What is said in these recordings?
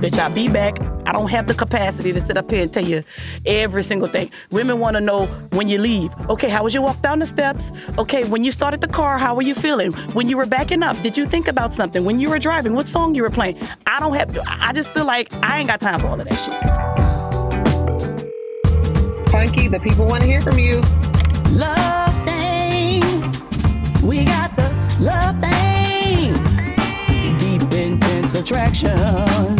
Bitch, I'll be back. I don't have the capacity to sit up here and tell you every single thing. Women want to know when you leave. Okay, how was your walk down the steps? Okay, when you started the car, how were you feeling? When you were backing up, did you think about something? When you were driving, what song you were playing? I don't have, I just feel like I ain't got time for all of that shit. Punkie, the people want to hear from you. Love Thang. We got the love thang. Deep intense attraction.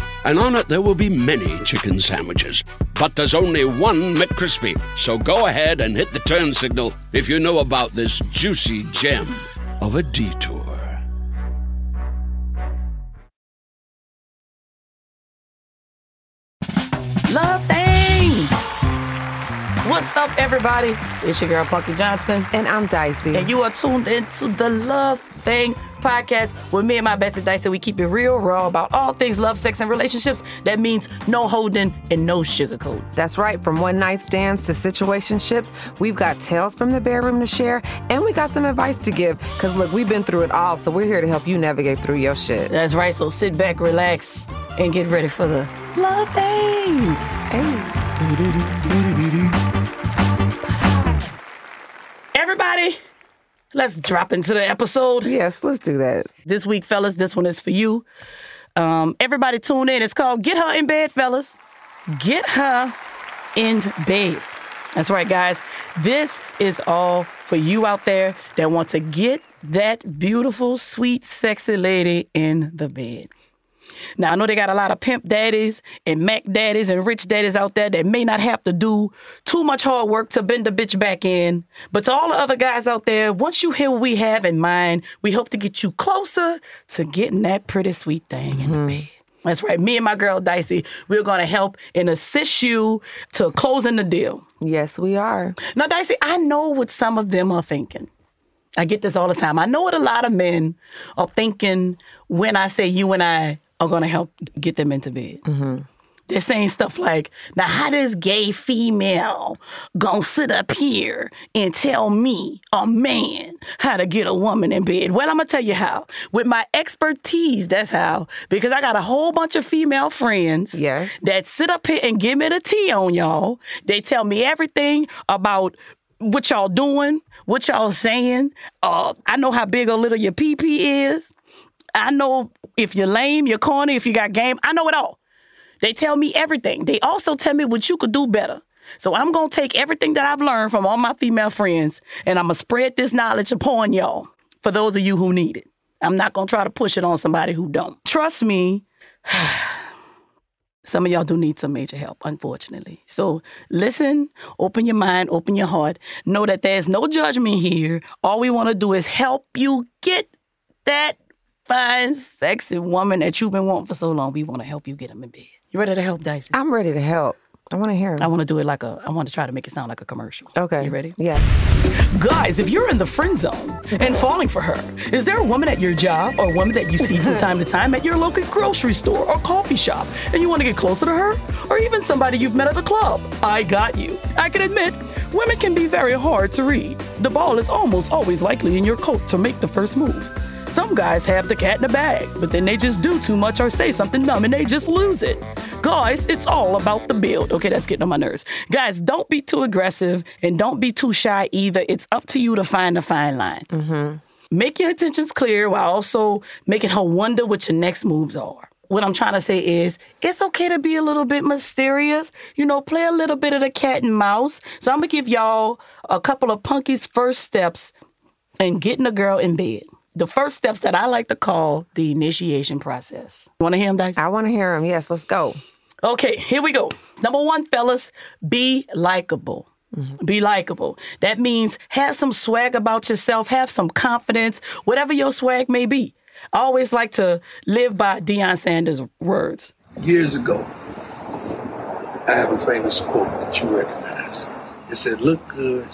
and on it there will be many chicken sandwiches. But there's only one McCrispy. So go ahead and hit the turn signal if you know about this juicy gem of a detour. Love Thang. What's up, everybody? It's your girl, Punkie Johnson. And I'm Dicey. And you are tuned into the Love Thang podcast with me and my bestie Dicey. We keep it real, raw about all things love, sex, and relationships. That means no holding and no sugarcoat. That's right. From one night stands to situationships, we've got tales from the bedroom to share, and we got some advice to give. Because look, we've been through it all, so we're here to help you navigate through your shit. That's right. So sit back, relax, and get ready for the Love Thang. Hey. Everybody, let's drop into the episode. Yes, let's do that. This week, fellas, this one is for you. Um, everybody tune in. It's called Get Her in Bed, fellas. Get her in bed. That's right, guys. This is all for you out there that want to get that beautiful, sweet, sexy lady in the bed. Now, I know they got a lot of pimp daddies and Mac daddies and rich daddies out there that may not have to do too much hard work to bend the bitch back in. But to all the other guys out there, once you hear what we have in mind, we hope to get you closer to getting that pretty sweet thing in the mm-hmm. bed. That's right. Me and my girl Dicey, we're going to help and assist you to closing the deal. Yes, we are. Now, Dicey, I know what some of them are thinking. I get this all the time. I know what a lot of men are thinking when I say you and I are going to help get them into bed. They're saying stuff like, now how does gay female gonna sit up here and tell me, a man, how to get a woman in bed? Well, I'm gonna tell you how. With my expertise, that's how. Because I got a whole bunch of female friends Yes. that sit up here and give me the tea on y'all. They tell me everything about what y'all doing, what y'all saying. Uh, I know how big or little your PP is. I know if you're lame, you're corny, if you got game. I know it all. They tell me everything. They also tell me what you could do better. So I'm gonna take everything that I've learned from all my female friends and I'm gonna spread this knowledge upon y'all for those of you who need it. I'm not gonna try to push it on somebody who don't. Trust me, some of y'all do need some major help, unfortunately. So listen, open your mind, open your heart. Know that there's no judgment here. All we wanna do is help you get that fine, sexy woman that you've been wanting for so long. We wanna help you get them in bed. You ready to help, Dicey? I'm ready to help. I want to hear. I want to do it like a. I want to try to make it sound like a commercial. Okay. You ready? Yeah. Guys, if you're in the friend zone and falling for her, is there a woman at your job or a woman that you see from time to time at your local grocery store or coffee shop and you want to get closer to her? Or even somebody you've met at a club? I got you. I can admit, women can be very hard to read. The ball is almost always likely in your coat to make the first move. Some guys have the cat in the bag, but then they just do too much or say something dumb and they just lose it. Guys, it's all about the build. Okay, that's getting on my nerves. Guys, don't be too aggressive and don't be too shy either. It's up to you to find the fine line. Mm-hmm. Make your intentions clear while also making her wonder what your next moves are. What I'm trying to say is, it's okay to be a little bit mysterious. You know, play a little bit of the cat and mouse. So I'm gonna give y'all a couple of Punkie's first steps in getting a girl in bed. The first steps that I like to call the initiation process. You want to hear them, Dice? I want to hear him. Yes, let's go. Okay, here we go. Number one, fellas, be likable. Mm-hmm. Be likable. That means have some swag about yourself, have some confidence, whatever your swag may be. I always like to live by Deion Sanders' words. Years ago, I have a famous quote that you recognize. It said, Look good,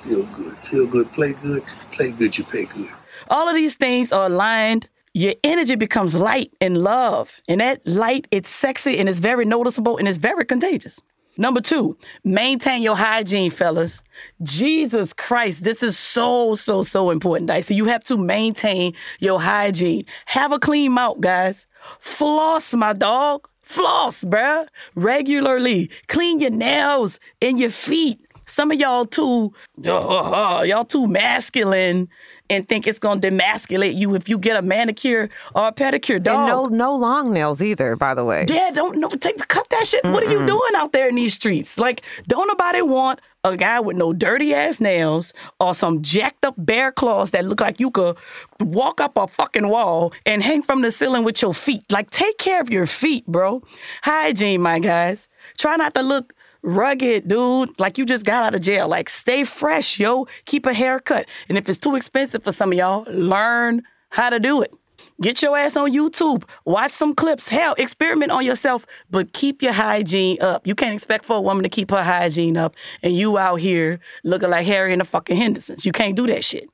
feel good. Feel good, play good. Play good, you pay good. All of these things are aligned. Your energy becomes light and love. And that light, it's sexy and it's very noticeable and it's very contagious. Number two, maintain your hygiene, fellas. Jesus Christ, this is so, so, so important, Dicey. You have to maintain your hygiene. Have a clean mouth, guys. Floss, my dog. Floss, bruh. Regularly. Clean your nails and your feet. Some of y'all too, uh, y'all too masculine and think it's gonna demasculate you if you get a manicure or a pedicure. Dog. And no, no long nails either. By the way. Dad, don't no take cut that shit. What are you doing out there in these streets? Like, don't nobody want a guy with no dirty ass nails or some jacked up bear claws that look like you could walk up a fucking wall and hang from the ceiling with your feet. Like, take care of your feet, bro. Hygiene, my guys. Try not to look rugged, dude. Like you just got out of jail. Like, stay fresh, yo. Keep a haircut. And if it's too expensive for some of y'all, learn how to do it. Get your ass on YouTube. Watch some clips. Hell, experiment on yourself, but keep your hygiene up. You can't expect for a woman to keep her hygiene up and you out here looking like Harry and the fucking Hendersons. You can't do that shit.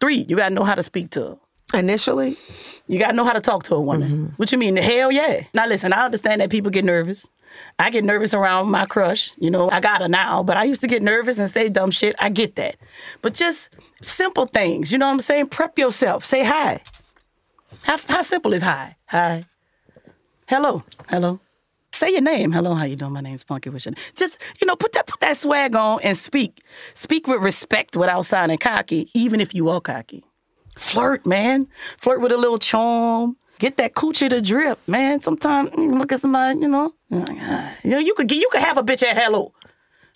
Three, you gotta know how to speak to her. Initially, You gotta know how to talk to a woman. Mm-hmm. What you mean? Hell yeah. Now listen, I understand that people get nervous. I get nervous around my crush. You know, I got her now, but I used to get nervous and say dumb shit. I get that. But just simple things, you know what I'm saying? Prep yourself. Say hi. How, how simple is hi? Hi. Hello. Hello. Say your name. Hello, how you doing? My name's Punkie Wishing. Just, you know, put that put that swag on and speak. Speak with respect without sounding cocky, even if you are cocky. Flirt, man. Flirt with a little charm. Get that coochie to drip, man. Sometimes you look at somebody, you know, ah. you know, you could get, you could have a bitch at hello.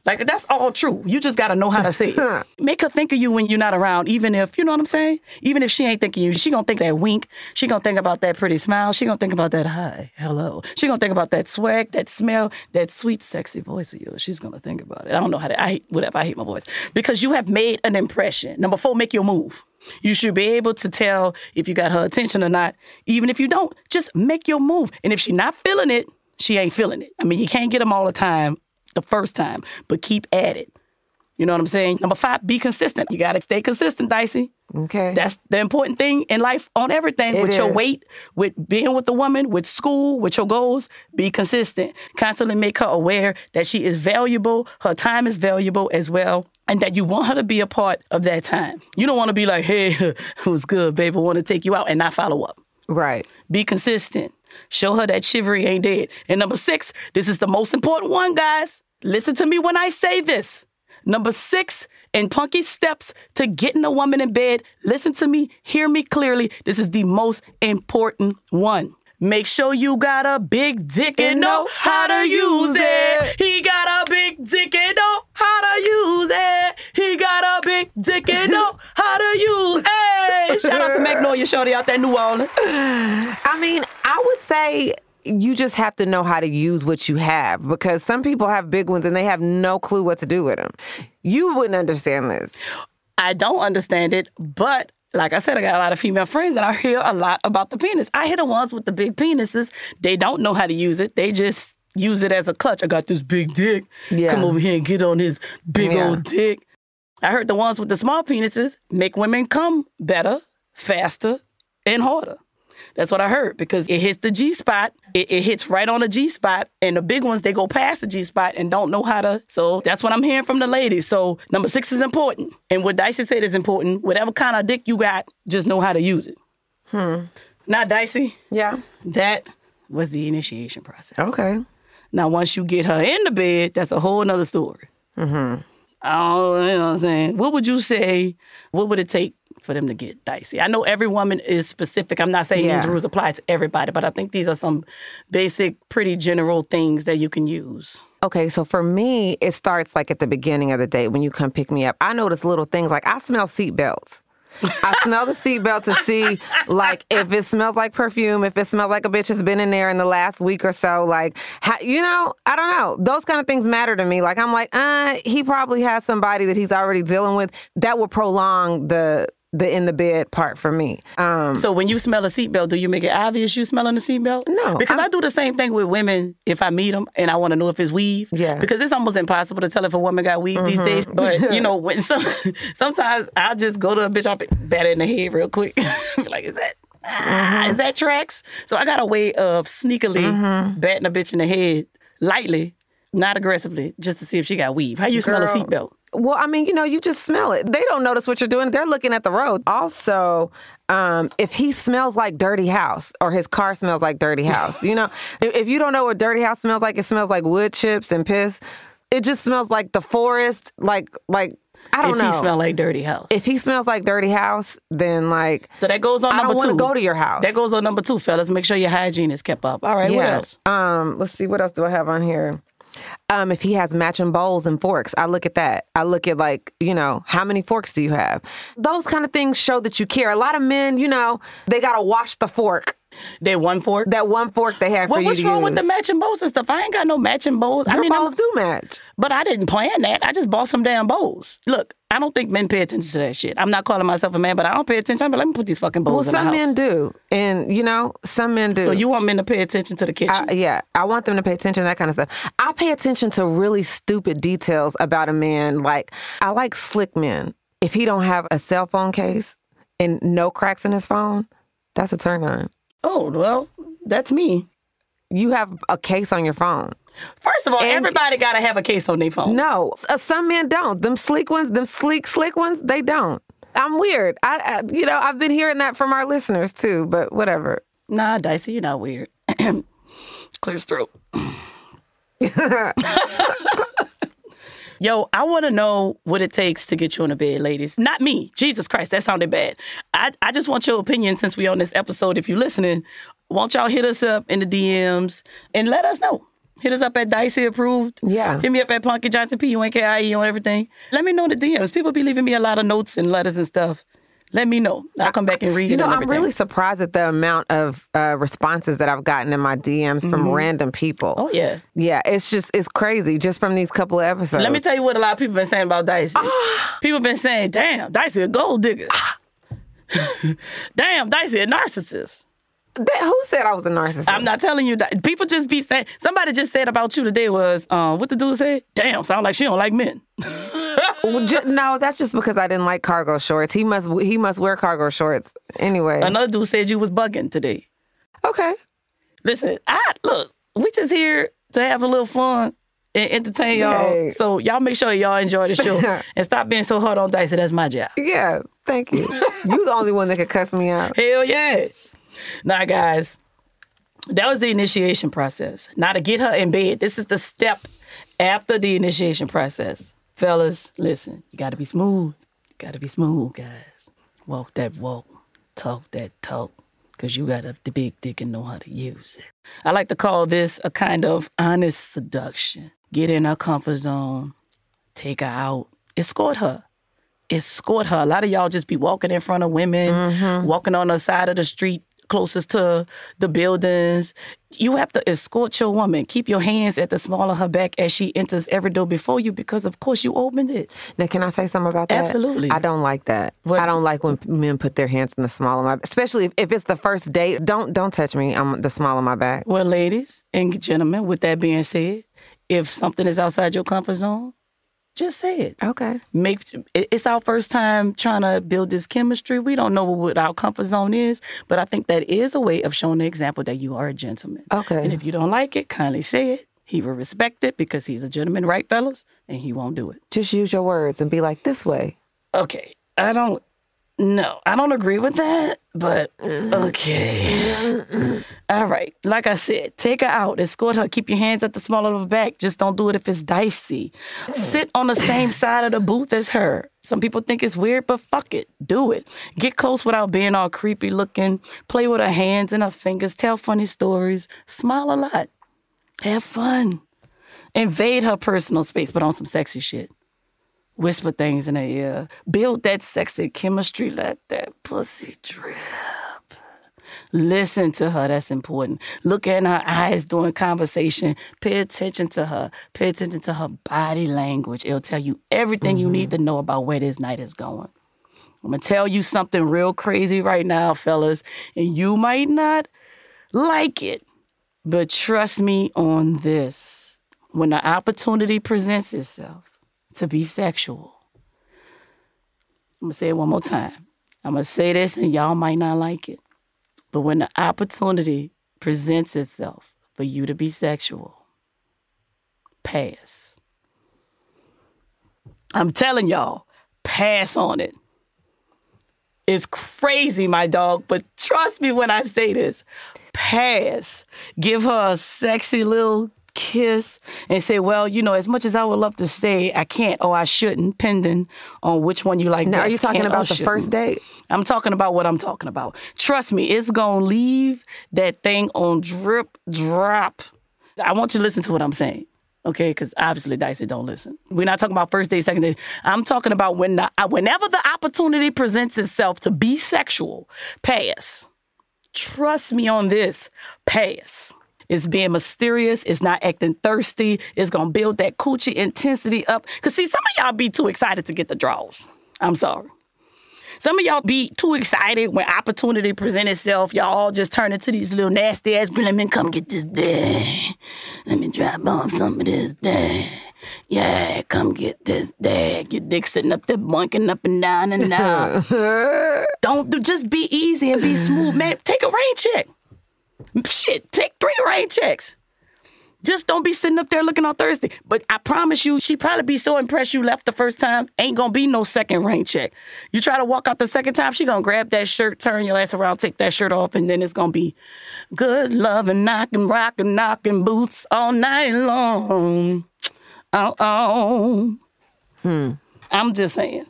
Like that's all true. You just gotta know how to say it. Make her think of you when you're not around, even if you know what I'm saying. Even if she ain't thinking you, she gonna think that wink. She gonna think about that pretty smile. She gonna think about that hi, hello. She gonna think about that swag, that smell, that sweet, sexy voice of yours. She's gonna think about it. I don't know how to. I hate whatever. I hate my voice because you have made an impression. Number four, make your move. You should be able to tell if you got her attention or not. Even if you don't, just make your move. And if she not feeling it, she ain't feeling it. I mean, you can't get them all the time the first time, but keep at it. You know what I'm saying? Number five, be consistent. You gotta stay consistent, Dicey. okay. That's the important thing in life on everything. It with your weight, with being with the woman, with school, with your goals, be consistent. Constantly make her aware that she is valuable, her time is valuable as well, and that you want her to be a part of that time. You don't want to be like, hey, it was good, babe. I want to take you out and not follow up. right. Be consistent. Show her that chivalry ain't dead. And number six, this is the most important one, guys. Listen to me when I say this. Number six, in Punkie steps to getting a woman in bed, listen to me, hear me clearly. This is the most important one. Make sure you got a big dick and know how to use it. He got a big dick and know how to use it. He got a big dick and know how to use it. Shout out to Magnolia Shorty out there, in New Orleans. I mean, I would say you just have to know how to use what you have because some people have big ones and they have no clue what to do with them. You wouldn't understand this. I don't understand it, but like I said, I got a lot of female friends and I hear a lot about the penis. I hear the ones with the big penises, they don't know how to use it. They just use it as a clutch. I got this big dick. Yeah. Come over here and get on his big Yeah. old dick. I heard the ones with the small penises make women come better, faster, and harder. That's what I heard because it hits the G spot. It, it hits right on the G spot. And the big ones, they go past the G spot and don't know how to. So that's what I'm hearing from the ladies. So number six is important. And what Dicey said is important. Whatever kind of dick you got, just know how to use it. Hmm. Not Dicey, Yeah. that was the initiation process. Okay. Now, once you get her in the bed, that's a whole nother story. Mm-hmm. I don't, you know what I'm saying? What would you say? What would it take for them to get dicey? I know every woman is specific. I'm not saying these rules apply to everybody, but I think these are some basic, pretty general things that you can use. Okay, so for me, it starts like at the beginning of the day when you come pick me up. I notice little things like I smell seatbelts. I smell the seatbelt to see, like, if it smells like perfume, if it smells like a bitch has been in there in the last week or so. Like, how, you know, I don't know. Those kind of things matter to me. Like, I'm like, uh, he probably has somebody that he's already dealing with that will prolong the the in the bed part for me. Um, So when you smell a seatbelt, do you make it obvious you smelling the seatbelt? No, because I'm- i do the same thing with women if I meet them and I want to know if it's weave. Yeah. Mm-hmm. Because it's almost impossible to tell if a woman got weave these days. But you know, when some sometimes I'll just go to a bitch, I'll bat it in the head real quick. Be like, is that? Ah, Mm-hmm. is that tracks? So I got a way of sneakily Mm-hmm. batting a bitch in the head lightly, not aggressively, just to see if she got weave. How you smell a seatbelt? Well, I mean, you know, you just smell it. They don't notice what you're doing. They're looking at the road. Also, um, if he smells like dirty house or his car smells like dirty house, you know, if if you don't know what dirty house smells like, it smells like wood chips and piss. It just smells like the forest, like like I don't if know. he smell like dirty house. if he smells like dirty house, then like So that goes on I number don't two. want to go to your house. That goes on number two, fellas. Make sure your hygiene is kept up. All right, what else? Um, let's see, what else do I have on here? Um, if he has matching bowls and forks, I look at that. I look at like, you know, how many forks do you have? Those kind of things show that you care. A lot of men, you know, they gotta wash the fork. They one fork. That one fork they have Well, for you what's wrong use. with the matching bowls and stuff? I ain't got no matching bowls. I Your mean, I'm- bowls do match. but I didn't plan that. I just bought some damn bowls. Look, I don't think men pay attention to that shit. I'm not calling myself a man, but I don't pay attention. I'm like, let me put these fucking Well, bowls in the some men do, and you know, some men do. So you want men to pay attention to the kitchen? I, yeah, I want them to pay attention to that kind of stuff. I pay attention to really stupid details about a man. Like I like slick men. If he don't have a cell phone case and no cracks in his phone, that's a turn on. Oh well, that's me. You have a case on your phone. First of all, And- everybody got to have a case on their phone. No, uh, some men don't. Them sleek ones, them sleek, slick ones, they don't. I'm weird. I, I, you know, I've been hearing that from our listeners too. But whatever. Nah, Dicey, you're not weird. Clear throat. Yo, I want to know what it takes to get you on the bed, ladies. Not me. Jesus Christ, that sounded bad. I, I just want your opinion since we on this episode. If you're listening, won't y'all hit us up in the DMs and let us know. Hit us up at Dicey Approved. Yeah. Hit me up at Punkie Johnson, P U N K I E on everything. Let me know in the DMs. People be leaving me a lot of notes and letters and stuff. Let me know. I'll come back and read You know, I'm really surprised at the amount of uh, responses that I've gotten in my DMs from random people. Oh, yeah. Yeah, it's just it's crazy just from these couple of episodes. Let me tell you what a lot of people been saying about Dicey. people been saying, "Damn, Dicey a gold digger." Damn, Dicey a narcissist. That- who said I was a narcissist? I'm not telling you that. People just be saying. Somebody just said about you today was, um, what the dude said? Damn, sound like she don't like men. No, that's just because I didn't like cargo shorts. He must he must wear cargo shorts anyway. Another dude said you was bugging today. okay. Listen, I look. We just here to have a little fun and entertain y'all. Yay. So y'all make sure y'all enjoy the show and stop being so hard on Dicey. That's my job. Yeah, thank you. you the only one that could cuss me out. Hell yeah. Now, guys, that was the initiation process. Now, to get her in bed, this is the step after the initiation process. Fellas, listen, you got to be smooth. You got to be smooth, guys. Walk that walk, talk that talk, because you got a the big dick and know how to use it. I like to call this a kind of honest seduction. Get in her comfort zone, take her out, escort her escort her. A lot of y'all just be walking in front of women, mm-hmm. walking on the side of the street closest to the buildings. You have to escort your woman. Keep your hands at the small of her back as she enters every door before you because, of course, you opened it. Now, can I say something about that? Absolutely. I don't like that. What- I don't like when men put their hands in the small of my, especially if, if it's the first date. Don't don't touch me. I'm the small of my back. Well, ladies and gentlemen, with that being said, if something is outside your comfort zone, just say it. Okay. make it's our first time trying to build this chemistry. We don't know what our comfort zone is, but I think that is a way of showing the example that you are a gentleman. Okay. And if you don't like it, kindly say it. He will respect it because he's a gentleman, right, fellas? And he won't do it. Just use your words and be like this way. Okay. I don't no, I don't agree with that, but okay. All right. Like I said, take her out, escort her, keep your hands at the small of her back. Just don't do it if it's dicey. Mm. Sit on the same side of the booth as her. Some people think it's weird, but fuck it. Do it. Get close without being all creepy looking. Play with her hands and her fingers. Tell funny stories. Smile a lot. Have fun. Invade her personal space, but on some sexy shit. Whisper things in her ear. Build that sexy chemistry. Let that pussy drip. Listen to her. That's important. Look in her eyes during conversation. Pay attention to her. Pay attention to her body language. It'll tell you everything mm-hmm. you need to know about where this night is going. I'm going to tell you something real crazy right now, fellas, and you might not like it, but trust me on this. When the opportunity presents itself to be sexual, I'm going to say it one more time. I'm going to say this, and y'all might not like it. But when the opportunity presents itself for you to be sexual, pass. I'm telling y'all, pass on it. It's crazy, my dog, but trust me when I say this. Pass. Give her a sexy little kiss and say, well, you know, as much as I would love to stay, I can't or I shouldn't, pending on which one you like. Now, are you talking about the first date? I'm talking about what I'm talking about. Trust me, it's gonna leave that thing on drip drop. I want you to listen to what I'm saying. Okay, because obviously Dicey don't listen. We're not talking about first date, second date. I'm talking about when the, whenever the opportunity presents itself to be sexual, pass. Trust me on this, pass. It's being mysterious. It's not acting thirsty. It's gonna build that coochie intensity up. Cause see, some of y'all be too excited to get the draws. I'm sorry. Some of y'all be too excited when opportunity present itself. Y'all all just turn into these little nasty ass. Let me come get this day. Let me drop off some of this day. Yeah, come get this dag. Your dick sitting up there boinking up and down and down. Don't do, just be easy and be smooth, man. Take a rain check. Shit, take three rain checks. Just don't be sitting up there looking all thirsty. But I promise you, she probably be so impressed you left the first time. Ain't gonna be no second rain check. You try to walk out the second time, she gonna grab that shirt, turn your ass around, take that shirt off, and then it's gonna be good love and knocking, rocking, knocking boots all night long. Oh, oh. Hmm. I'm just saying.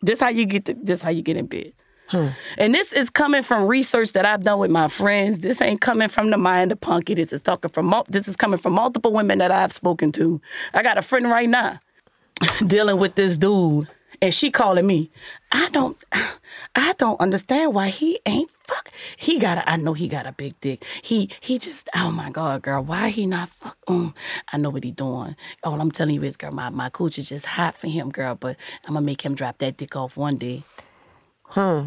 This how you get to, this how you get in bed. Hmm. And this is coming from research that I've done with my friends. This ain't coming from the mind of Punkie. This is talking from this is coming from multiple women that I've spoken to. I got a friend right now dealing with this dude, and she calling me. I don't, I don't understand why he ain't fuck. He got a, I know he got a big dick. He he just oh my god, girl, why he not fuck? Um, I know what he doing. All I'm telling you is, girl, my my cooch is just hot for him, girl. But I'm gonna make him drop that dick off one day. Huh.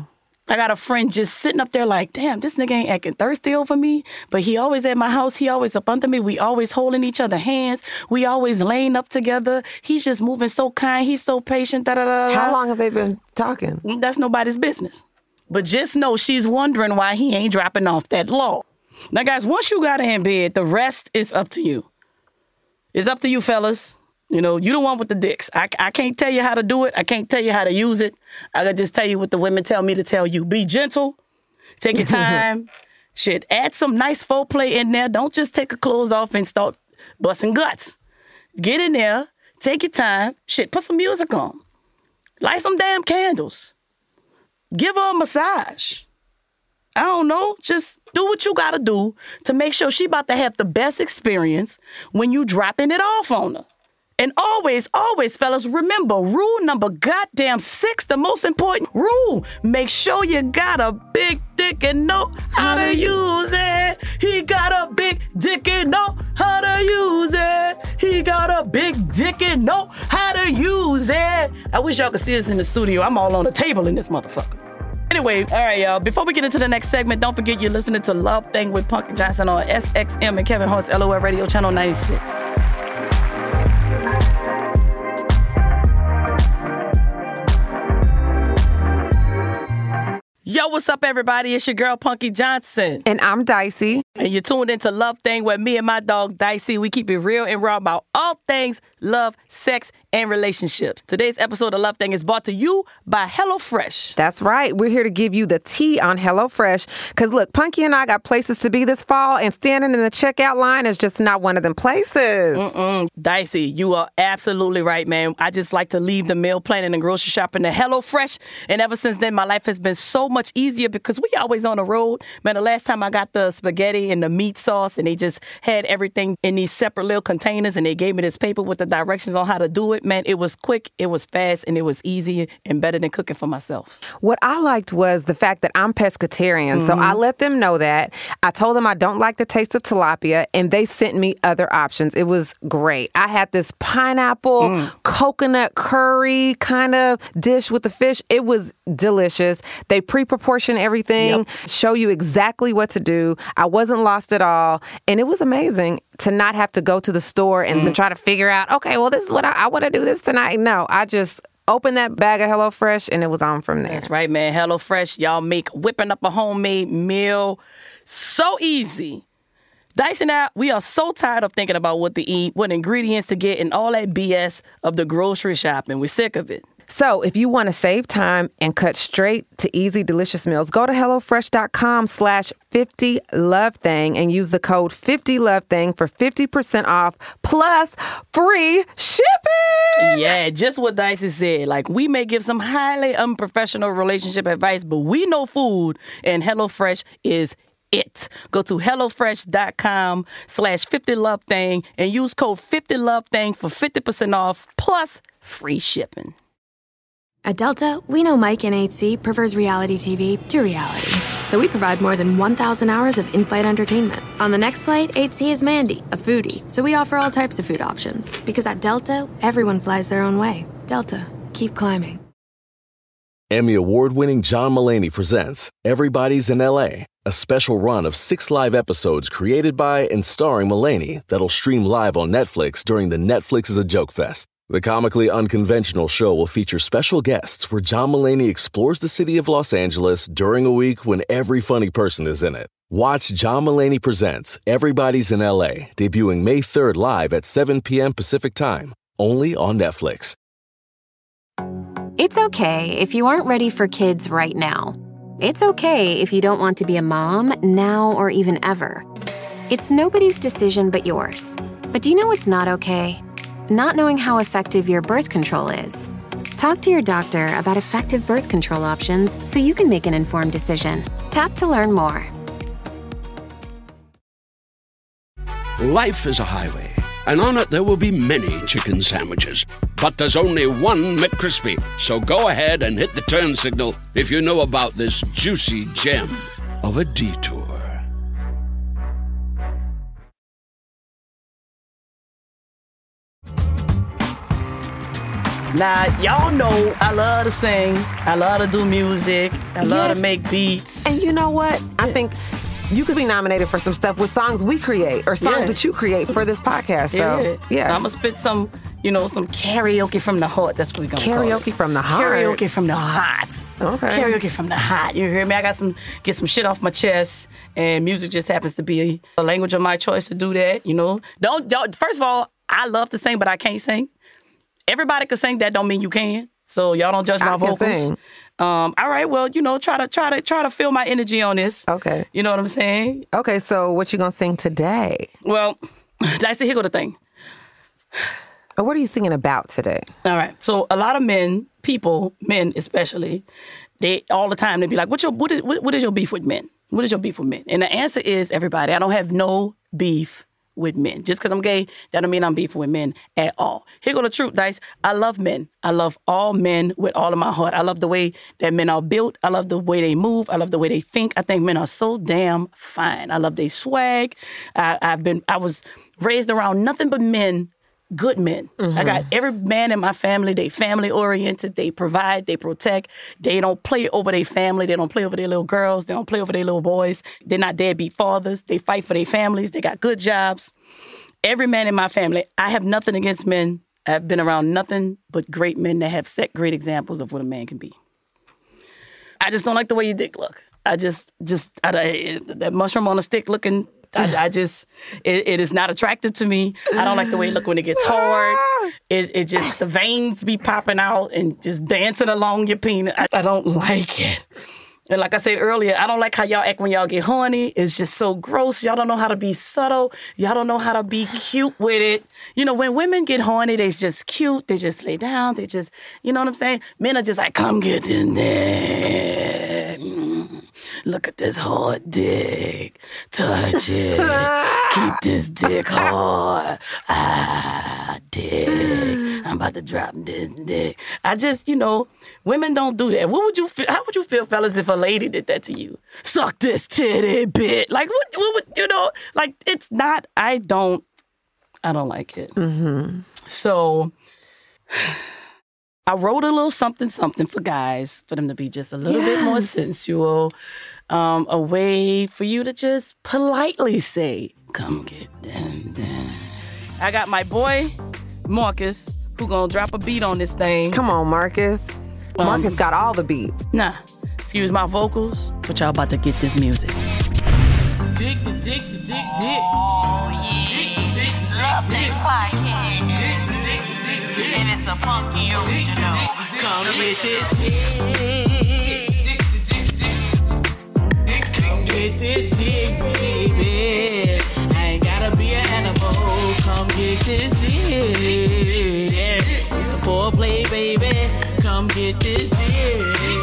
I got a friend just sitting up there like, damn, this nigga ain't acting thirsty over me. But he always at my house. He always up under me. We always holding each other hands. We always laying up together. He's just moving so kind. He's so patient. Da, da, da, How long have they been talking? Mm, that's nobody's business. But just know she's wondering why he ain't dropping off that law. Now, guys, once you got her in bed, the rest is up to you. It's up to you, fellas. You know, you the one with the dicks. I, I can't tell you how to do it. I can't tell you how to use it. I can just tell you what the women tell me to tell you. Be gentle. Take your time. Shit, add some nice foreplay in there. Don't just take your clothes off and start busting guts. Get in there. Take your time. Shit, put some music on. Light some damn candles. Give her a massage. I don't know. Just do what you gotta do to make sure she about to have the best experience when you dropping it off on her. And always, always, fellas, remember rule number goddamn six, the most important rule. Make sure you got a big dick and know how to use it. He got a big dick and know how to use it. He got a big dick and know how to use it. I wish y'all could see us in the studio. I'm all on the table in this motherfucker. Anyway, all right, y'all. Before we get into the next segment, don't forget you're listening to Love Thang with Punkie Johnson on SXM and Kevin Hart's LOL Radio Channel 96. Yo, what's up, everybody? It's your girl, Punkie Johnson. And I'm Dicey. And you're tuned into Love Thang with me and my dog, Dicey. We keep it real and raw about all things love, sex, and relationships. Today's episode of Love Thang is brought to you by HelloFresh. That's right. We're here to give you the tea on HelloFresh. Because look, Punkie and I got places to be this fall, and standing in the checkout line is just not one of them places. Mm-mm. Dicey, you are absolutely right, man. I just like to leave the meal planning and grocery shopping to HelloFresh. And ever since then, my life has been so much easier because we always on the road. Man, the last time I got the spaghetti and the meat sauce, and they just had everything in these separate little containers, and they gave me this paper with the directions on how to do it. Meant it was quick, it was fast, and it was easy and better than cooking for myself. What I liked was the fact that I'm pescatarian. So I mm-hmm. let them know that. I told them I don't like the taste of tilapia, and they sent me other options. It was great. I had this pineapple, mm. coconut curry kind of dish with the fish. It was delicious. They pre proportion everything, show you exactly what to do. I wasn't lost at all. And it was amazing to not have to go to the store and then mm. try to figure out, okay, well, this is what I, I want to do this tonight. No, I just opened that bag of HelloFresh and it was on from there. That's right, man. Hello Fresh, y'all make whipping up a homemade meal so easy. Dice and I, we are so tired of thinking about what to eat, what ingredients to get, and all that BS of the grocery shopping. We're sick of it. So if you want to save time and cut straight to easy, delicious meals, go to HelloFresh.com slash 50 love thing and use the code 50 love thing for 50% off plus free shipping. Yeah, just what Dicey said. Like, we may give some highly unprofessional relationship advice, but we know food, and HelloFresh is it. Go to HelloFresh.com slash 50 love thing and use code 50 love thing for 50% off plus free shipping. At Delta, we know Mike in 8C prefers reality TV to reality. So we provide more than 1,000 hours of in flight entertainment. On the next flight, 8C is Mandy, a foodie. So we offer all types of food options. Because at Delta, everyone flies their own way. Delta, keep climbing. Emmy award winning John Mulaney presents Everybody's in LA, a special run of six live episodes created by and starring Mulaney that'll stream live on Netflix during the Netflix is a Joke Fest. The comically unconventional show will feature special guests where John Mulaney explores the city of Los Angeles during a week when every funny person is in it. Watch John Mulaney Presents Everybody's in LA, debuting May 3rd live at 7 p.m. Pacific Time, only on Netflix. It's okay if you aren't ready for kids right now. It's okay if you don't want to be a mom now or even ever. It's nobody's decision but yours. But do you know what's not okay? Not knowing how effective your birth control is. Talk to your doctor about effective birth control options so you can make an informed decision. Tap to learn more. Life is a highway, and on it there will be many chicken sandwiches. But there's only one McCrispy. So go ahead and hit the turn signal if you know about this juicy gem of a detour. Now, y'all know I love to sing, I love to do music, I love Yes. to make beats. And you know what? I think you could be nominated for some stuff with songs we create or songs Yeah. that you create for this podcast. So, yeah. So I'm gonna spit some, you know, some karaoke from the heart. That's what we're gonna call. Karaoke from the heart. Karaoke from the heart. Okay. Karaoke from the heart. You hear me? I got some get some shit off my chest, and music just happens to be a language of my choice to do that. You know, don't, don't first of all, I love to sing, but I can't sing. Everybody can sing. That don't mean you can. So y'all don't judge I my can vocals. sing. Um, all right, well, you know, try to try to try to feel my energy on this. Okay. You know what I'm saying? Okay, so what you gonna sing today? Well, that's the here go the thing. Or what are you singing about today? All right. So a lot of men, people, men especially, they all the time they be like, "What's your what is what, what is your beef with men? What is your beef with men?" And the answer is everybody. I don't have no beef with men. Just because I'm gay, that don't mean I'm beefing with men at all. Here go the truth, Dice. I love men. I love all men with all of my heart. I love the way that men are built. I love the way they move. I love the way they think. I think men are so damn fine. I love their swag. I, I've been I was raised around nothing but men good men. I mm-hmm. got every man in my family, they family oriented, they provide, they protect. They don't play over their family, they don't play over their little girls, they don't play over their little boys. They're not deadbeat fathers. They fight for their families, they got good jobs. Every man in my family, I have nothing against men. I've been around nothing but great men that have set great examples of what a man can be. I just don't like the way your dick look. I just, just I- that mushroom on a stick looking. I, I just, it, it is not attractive to me. I don't like the way it look when it gets hard. It, it just the veins be popping out and just dancing along your penis. I, I don't like it. And like I said earlier, I don't like how y'all act when y'all get horny. It's just so gross. Y'all don't know how to be subtle. Y'all don't know how to be cute with it. You know, when women get horny, they just cute. They just lay down. They just, you know what I'm saying? Men are just like, come get in there. Look at this hard dick. Touch it. Keep this dick hard. Ah, dick. I'm about to drop this dick. I just, you know, women don't do that. What would you feel? How would you feel, fellas, if a lady did that to you? Suck this titty bit. Like, what, what would, you know, like, it's not, I don't, I don't like it. So I wrote a little something, something for guys, for them to be just a little bit more sensual. Um, a way for you to just politely say, come get them, them. I got my boy, Marcus, who gonna drop a beat on this thing. Come on, Marcus. Um, Marcus got all the beats. Nah, excuse my vocals, but y'all about to get this music. Dick the dick the dick dick. Oh yeah. Dick the dick the Love dick podcast. Dick the dick the dick dick. And it's a funky original. Come get this dick. Get this dick, baby. I ain't gotta be an animal. Come get this dick. It's a foreplay, baby. Come get this dick.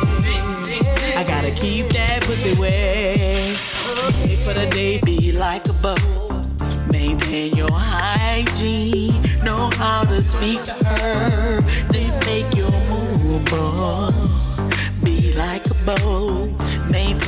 I gotta keep that pussy wet. Pay for the day, be like a bow. Maintain your hygiene. Know how to speak to her. Then make your move, boy. Be like a bow.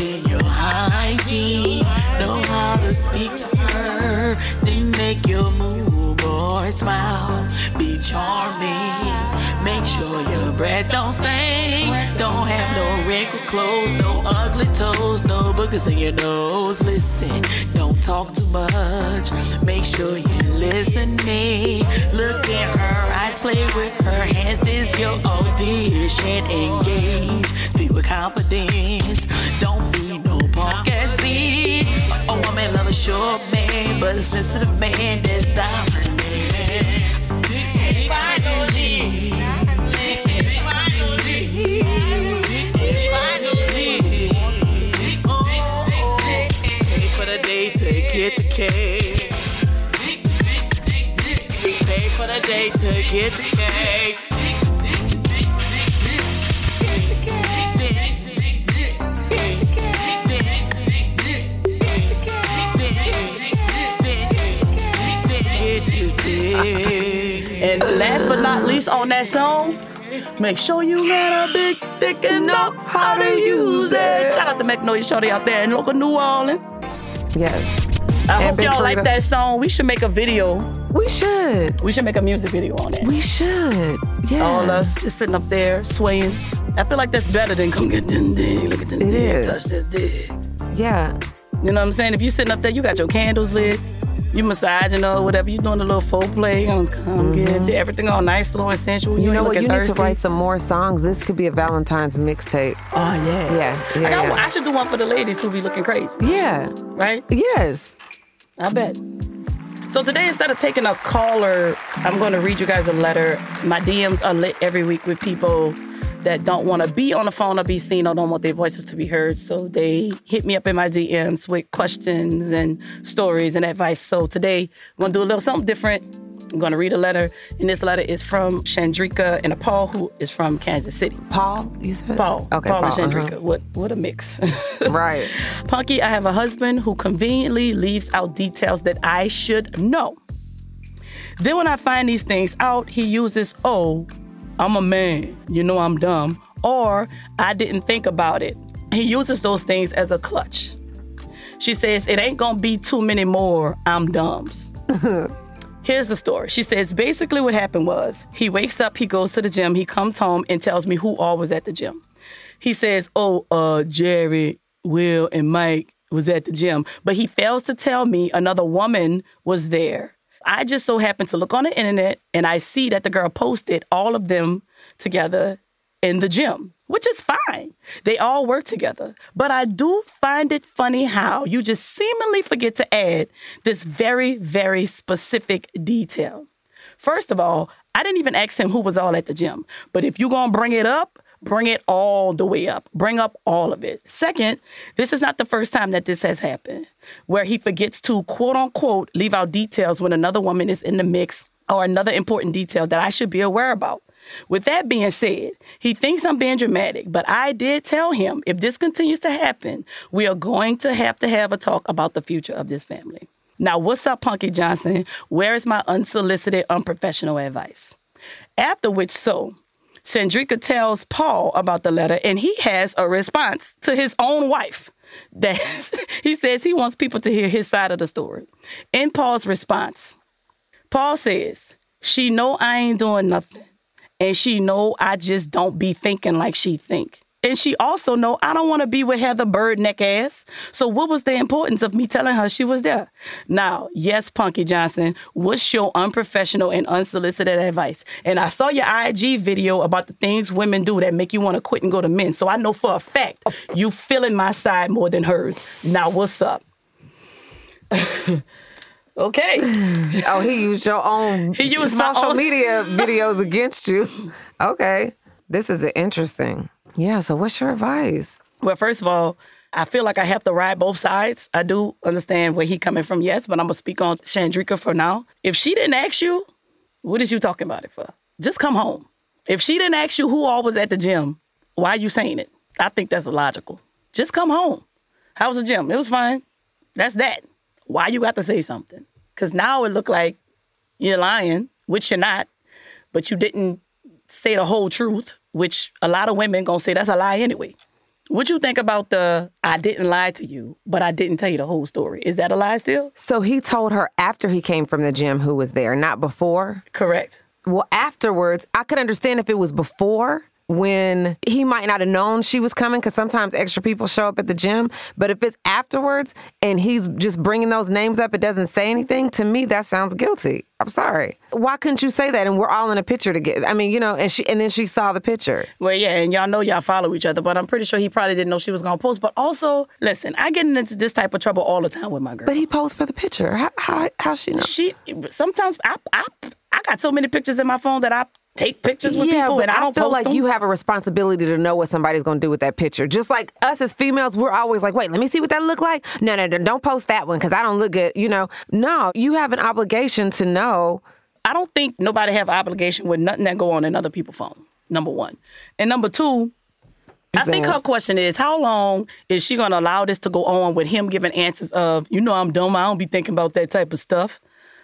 Maintain your hygiene. Know how to speak to her. Then make your move, boy. Smile. Be charming. Make sure your breath don't stink. Don't have no wrinkled clothes, no ugly toes, no boogers in your nose. Listen, don't talk too much. Make sure you're listening. Look at her eyes, play with her hands. This your audition. Engage, speak with confidence. Don't a short man, but a sensitive man that's dominant. Finally. The day to get the cake. Pay for the day to get the cake. And last but not least on that song, make sure you got a big dick and know how to use it. Shout out to Magnolia Shorty out there in local New Orleans. Yes. I And hope y'all like that song. We should make a video. We should. We should make a music video on it. We should. Yeah. All us sitting up there swaying. I feel like that's better than come get them dick, look at them It dick, is. touch this dick. Yeah. You know what I'm saying? If you're sitting up there, you got your candles lit, you massaging or whatever, you doing a little foreplay, um, come get it, everything all nice, slow and sensual. You, You know what? looking You need to write some more songs. This could be a Valentine's mixtape. Oh yeah, Yeah, yeah, I, got, yeah. I should do one for the ladies who be looking crazy, Yeah. right? Yes. I bet. So today, instead of taking a caller, I'm going to read you guys a letter. My DMs are lit every week with people that don't want to be on the phone or be seen or don't want their voices to be heard. So they hit me up in my DMs with questions and stories and advice. So today, I'm going to do a little something different. I'm going to read a letter, and this letter is from Chandrika and a Paul, who is from Kansas City. Paul, you said? Paul. Okay, Paul, Paul. and uh-huh. What what a mix. Right. Punkie, I have a husband who conveniently leaves out details that I should know. Then when I find these things out, he uses, oh, I'm a man, you know I'm dumb, or I didn't think about it. He uses those things as a clutch. She says, it ain't gonna be too many more I'm dumbs. Here's the story. She says basically what happened was he wakes up, he goes to the gym, he comes home and tells me who all was at the gym. He says, "Oh, uh, Jerry, Will, and Mike was at the gym," but he fails to tell me another woman was there. I just so happened to look on the internet and I see that the girl posted all of them together in the gym, which is fine. They all work together. But I do find it funny how you just seemingly forget to add this very, very specific detail. First of all, I didn't even ask him who was all at the gym. But if you're going to bring it up, bring it all the way up. Bring up all of it. Second, this is not the first time that this has happened, where he forgets to quote unquote leave out details when another woman is in the mix or another important detail that I should be aware about. With that being said, he thinks I'm being dramatic, but I did tell him if this continues to happen, we are going to have to have a talk about the future of this family. Now, what's up, Punkie Johnson? Where is my unsolicited, unprofessional advice? After which, so Sandrika tells Paul about the letter, and he has a response to his own wife. That he says he wants people to hear his side of the story. In Paul's response, Paul says, "She know I ain't doing nothing, and she know I just don't be thinking like she think." And she also know I don't want to be with Heather Bird neck ass. So what was the importance of me telling her she was there? Now, yes, Punkie Johnson, what's your unprofessional and unsolicited advice? And I saw your IG video about the things women do that make you want to quit and go to men. So I know for a fact you feeling my side more than hers. Now what's up? okay. Oh, he used your own He used social own- media videos against you. Okay. This is interesting. Yeah, so what's your advice? Well, first of all, I feel like I have to ride both sides. I do understand where he coming from, yes, but I'm gonna speak on Chandrika for now. If she didn't ask you, what is you talking about it for? Just come home. If she didn't ask you who all was at the gym, why are you saying it? I think that's illogical. Just come home. How was the gym? It was fine. That's that. Why you got to say something? Because now it look like you're lying, which you're not, but you didn't say the whole truth, which a lot of women gonna say that's a lie anyway. What you think about the I didn't lie to you, but I didn't tell you the whole story? Is that a lie still? So he told her after he came from the gym who was there, not before? Correct. Well, afterwards, I could understand if it was before when he might not have known she was coming because sometimes extra people show up at the gym. But if it's afterwards and he's just bringing those names up, it doesn't say anything, to me, that sounds guilty. I'm sorry. Why couldn't you say that? And we're all in a picture together. I mean, you know, and she and then she saw the picture. Well, yeah, and y'all know y'all follow each other, but I'm pretty sure he probably didn't know she was gonna post. But also, listen, I get into this type of trouble all the time with my girl. But he posed for the picture. How how how she know? she sometimes I I I got so many pictures in my phone that I take pictures with yeah, people but and I don't feel like them. you have a responsibility to know what somebody's going to do with that picture. Just like us as females, we're always like, wait, let me see what that look like. No, no, no, don't post that one because I don't look good. You know, no, you have an obligation to know. I don't think nobody have obligation with nothing that go on in other people's phone. Number one, and number two. I think her question is how long is she gonna allow this to go on with him giving answers of, you know, I'm dumb, I don't be thinking about that type of stuff.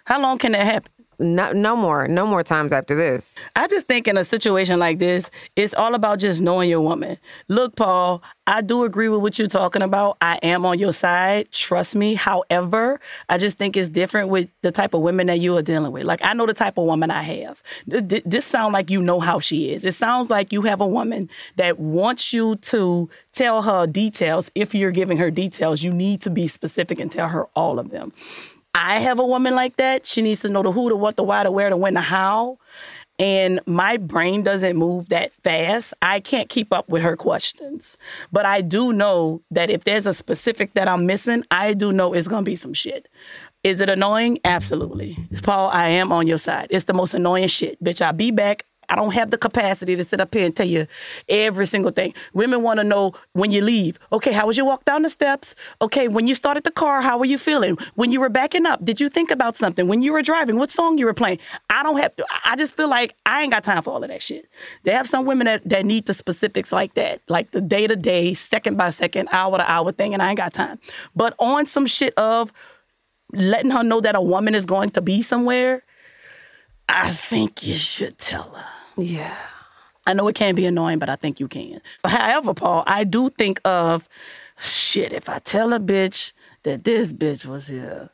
How long can that happen? No, no more, no more times after this. I just think in a situation like this, it's all about just knowing your woman. Look, Paul, I do agree with what you're talking about. I am on your side. Trust me. However, I just think it's different with the type of women that you are dealing with. Like I know the type of woman I have. Th- th- This sounds like you know how she is. It sounds like you have a woman that wants you to tell her details. If you're giving her details, you need to be specific and tell her all of them. I have a woman like that. She needs to know the who, the what, the why, the where, the when, the how. And my brain doesn't move that fast. I can't keep up with her questions. But I do know that if there's a specific that I'm missing, I do know it's going to be some shit. Is it annoying? Absolutely. Paul, I am on your side. It's the most annoying shit. Bitch, I'll be back. I don't have the capacity to sit up here and tell you every single thing. Women want to know when you leave. Okay, how was your walk down the steps? Okay, when you started the car, how were you feeling? When you were backing up, did you think about something? When you were driving, what song you were playing? I don't have. I just feel like I ain't got time for all of that shit. They have some women that, that need the specifics like that, like the day to day, second by second, hour to hour thing, and I ain't got time. But on some shit of letting her know that a woman is going to be somewhere, I think you should tell her. Yeah. I know it can be annoying, but I think you can. However, Paul, I do think of shit. If I tell a bitch that this bitch was here,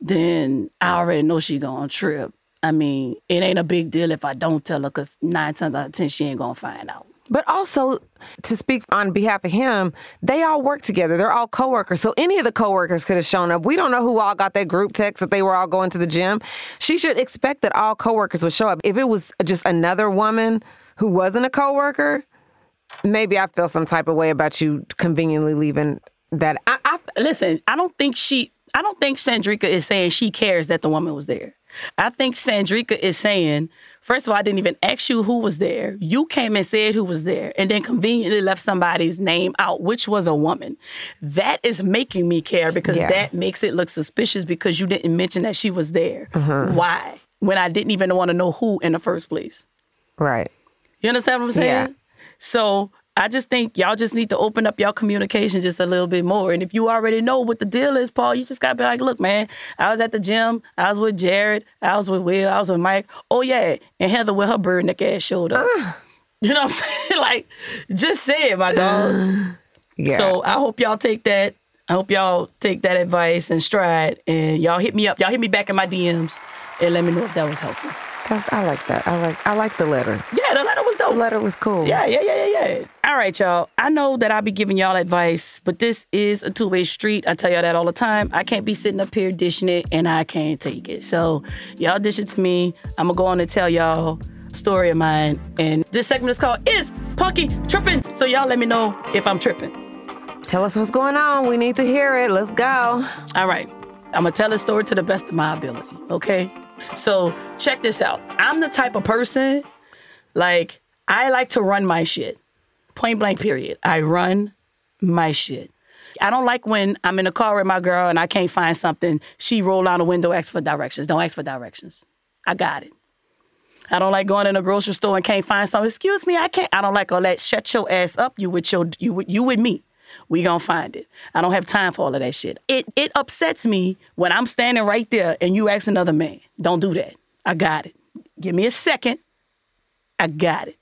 then I already know she gonna trip. I mean, it ain't a big deal if I don't tell her, cause nine times out of ten she ain't gonna find out. But also, to speak on behalf of him, they all work together. They're all coworkers. So any of the coworkers could have shown up. We don't know who all got that group text that they were all going to the gym. She should expect that all coworkers would show up. If it was just another woman who wasn't a coworker, maybe I feel some type of way about you conveniently leaving that. I, I, Listen, I don't think she. I don't think Sandrika is saying she cares that the woman was there. I think Sandrika is saying, first of all, I didn't even ask you who was there. You came and said who was there, and then conveniently left somebody's name out, which was a woman. That is making me care because Yeah. that makes it look suspicious because you didn't mention that she was there. Mm-hmm. Why? When I didn't even want to know who in the first place. Right. You understand what I'm saying? Yeah. So I just think y'all just need to open up y'all communication just a little bit more. And if you already know what the deal is, Paul, you just gotta be like, look, man, I was at the gym, I was with Jared, I was with Will, I was with Mike. Oh yeah, and Heather with her bird neck ass showed up. you know what I'm saying? like, just say it, my dog. Yeah. So I hope y'all take that. I hope y'all take that advice and stride, and y'all hit me up. Y'all hit me back in my DMs and let me know if that was helpful. That's, I like that. I like I like the letter. Yeah, the letter was dope. The letter was cool. Yeah, yeah, yeah, yeah, yeah. All right, y'all. I know that I be giving y'all advice, but this is a two way street. I tell y'all that all the time. I can't be sitting up here dishing it, and I can't take it. So y'all dish it to me. I'm gonna go on and tell y'all story of mine, and this segment is called "Is Punkie Tripping?" So y'all let me know if I'm tripping. Tell us what's going on. We need to hear it. Let's go. All right. I'm going to tell the story to the best of my ability, okay? So, check this out. I'm the type of person, like, I like to run my shit. Point blank, period. I run my shit. I don't like when I'm in a car with my girl and I can't find something. She roll down the window, ask for directions. Don't ask for directions. I got it. I don't like going in a grocery store and can't find something. Excuse me, I can't. I don't like all that. Shut your ass up. You with your you with- you with me. We gonna find it. I don't have time for all of that shit. It it upsets me when I'm standing right there and you ask another man. Don't do that. I got it. Give me a second. I got it.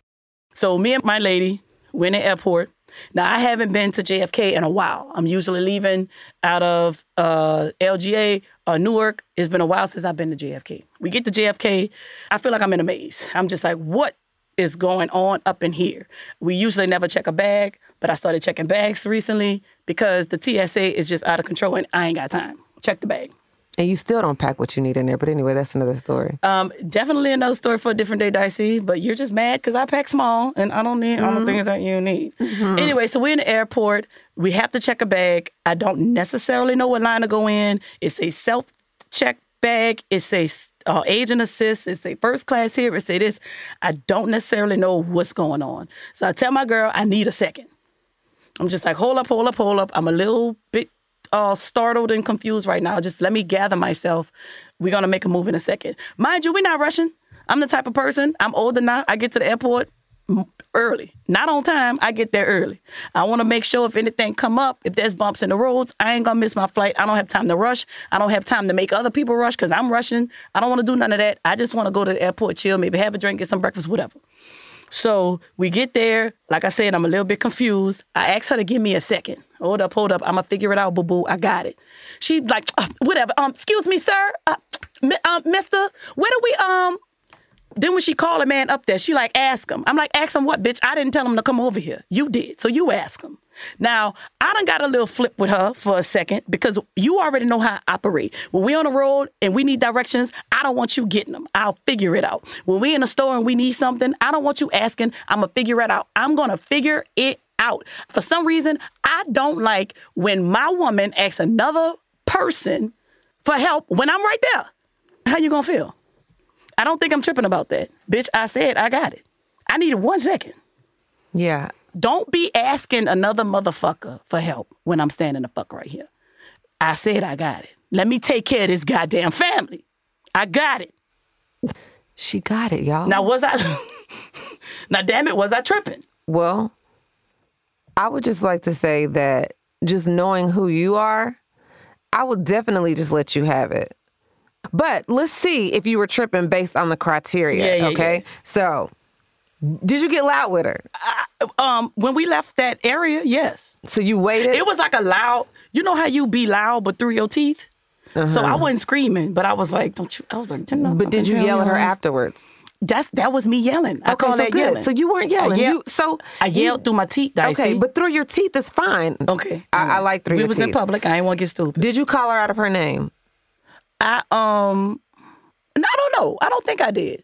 So me and my lady went the airport. Now I haven't been to JFK in a while. I'm usually leaving out of uh, LGA or Newark. It's been a while since I've been to JFK. We get to JFK, I feel like I'm in a maze. I'm just like, what is going on up in here? We usually never check a bag, but I started checking bags recently because the TSA is just out of control and I ain't got time. Check the bag. And you still don't pack what you need in there. But anyway, that's another story. Um, definitely another story for a different day, Dicey. But you're just mad because I pack small and I don't need all the things that you need. Anyway, so we're in the airport. We have to check a bag. I don't necessarily know what line to go in. It's a self check bag. It's a uh, agent assist. It's a first class here. It's a this. I don't necessarily know what's going on. So I tell my girl I need a second. I'm just like, hold up, hold up, hold up. I'm a little bit uh, startled and confused right now. Just let me gather myself. We're gonna make a move in a second. Mind you, we're not rushing. I'm the type of person. I'm older now. I get to the airport early, not on time. I get there early. I want to make sure if anything come up, if there's bumps in the roads, I ain't gonna miss my flight. I don't have time to rush. I don't have time to make other people rush because I'm rushing. I don't want to do none of that. I just want to go to the airport, chill, maybe have a drink, get some breakfast, whatever. So we get there. Like I said, I'm a little bit confused. I asked her to give me a second. Hold up, hold up. I'm gonna figure it out, boo boo. I got it. She like, "Uh, whatever. Um, excuse me, sir. Uh, um, Mister, where do we um? Then when she called a man up there, she like ask him. I'm like, ask him what, bitch? I didn't tell him to come over here. You did, so you ask him. Now I done got a little flip with her for a second because you already know how I operate. When we on the road and we need directions, I don't want you getting them. I'll figure it out. When we in a store and we need something, I don't want you asking. I'm gonna figure it out. I'm gonna figure it out. For some reason, I don't like when my woman asks another person for help when I'm right there. How you gonna feel? I don't think I'm tripping about that. Bitch, I said I got it. I needed one second. Yeah. Don't be asking another motherfucker for help when I'm standing the fuck right here. I said I got it. Let me take care of this goddamn family. I got it. She got it, y'all. Now was I Now damn it, was I tripping? Well, I would just like to say that just knowing who you are, I would definitely just let you have it. But let's see if you were tripping based on the criteria. Yeah, yeah, okay. yeah. So, did you get loud with her? Um, when we left that area, yes. So you waited. It was like a loud, you know how you be loud but through your teeth? So I wasn't screaming, but I was like, don't you I was like, Uh-huh. but did you yell at her afterwards? That's that was me yelling. I Okay, call so that good. yelling. So you weren't yelling. I yelled, You- so I you- yelled through my teeth, Dicey. Okay, but through your teeth is fine. okay. I, I like through we your was teeth. in public. I ain't want to get stupid. Did you call her out of her name? I um, no, I don't know. I don't think I did.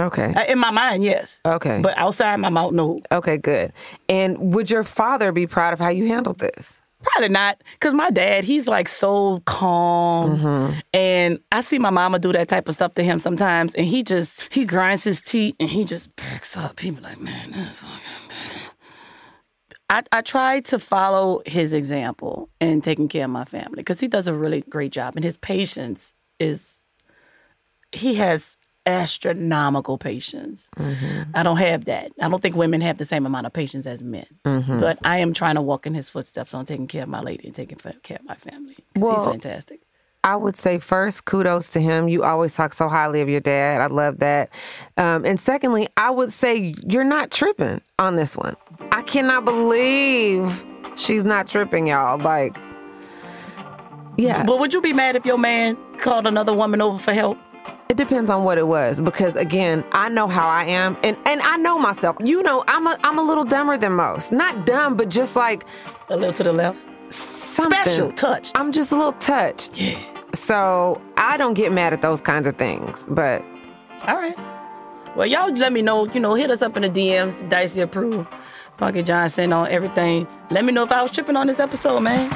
Okay. In my mind, yes. Okay. But outside my mouth, no. Okay, good. And would your father be proud of how you handled this? Probably not, cause my dad, he's like so calm, Mm-hmm. and I see my mama do that type of stuff to him sometimes, and he just he grinds his teeth and he just backs up. He be like, man, that's fucking bad." I, I try to follow his example in taking care of my family because he does a really great job, and his patience is he has astronomical patience. Mm-hmm. I don't have that. I don't think women have the same amount of patience as men. Mm-hmm. But I am trying to walk in his footsteps on taking care of my lady and taking care of my family. Well- he's fantastic. I would say first, kudos to him. You always talk so highly of your dad. I love that. Um, and secondly, I would say you're not tripping on this one. I cannot believe she's not tripping, y'all. Like, yeah, But would you be mad if your man called another woman over for help? it depends on what it was. Because again, I know how I am, and and I know myself. You know, I'm a I'm a little dumber than most. Not dumb, but just like A little to the left. Something. Special touched. I'm just a little touched. Yeah. So I don't get mad at those kinds of things, but. All right. Well, y'all let me know. You know, hit us up in the DMs. Dicey approved. Punkie Johnson on everything. Let me know if I was tripping on this episode, man.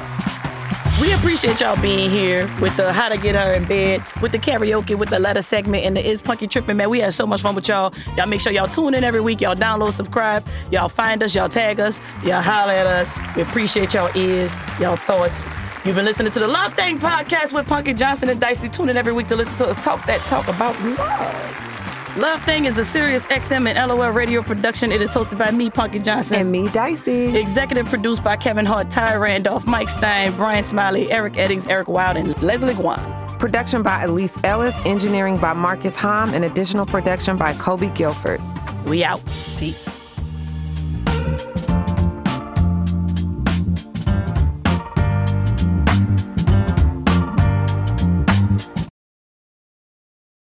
We appreciate y'all being here with the How to Get Her in Bed, with the karaoke, with the letter segment, and the Is Punkie Tripping, man. We had so much fun with y'all. Y'all make sure y'all tune in every week. Y'all download, subscribe. Y'all find us. Y'all tag us. Y'all holler at us. We appreciate y'all ears, y'all thoughts. You've been listening to the Love Thang podcast with Punkie Johnson and Dicey. Tune in every week to listen to us talk that talk about love. Love Thang is a Sirius XM and LOL radio production. It is hosted by me, Punkie Johnson. And me, Dicey. Executive produced by Kevin Hart, Ty Randolph, Mike Stein, Brian Smiley, Eric Eddings, Eric Wild, and Leslie Guan. Production by Elise Ellis, engineering by Marcus Hom, and additional production by Kobe Guilford. We out. Peace.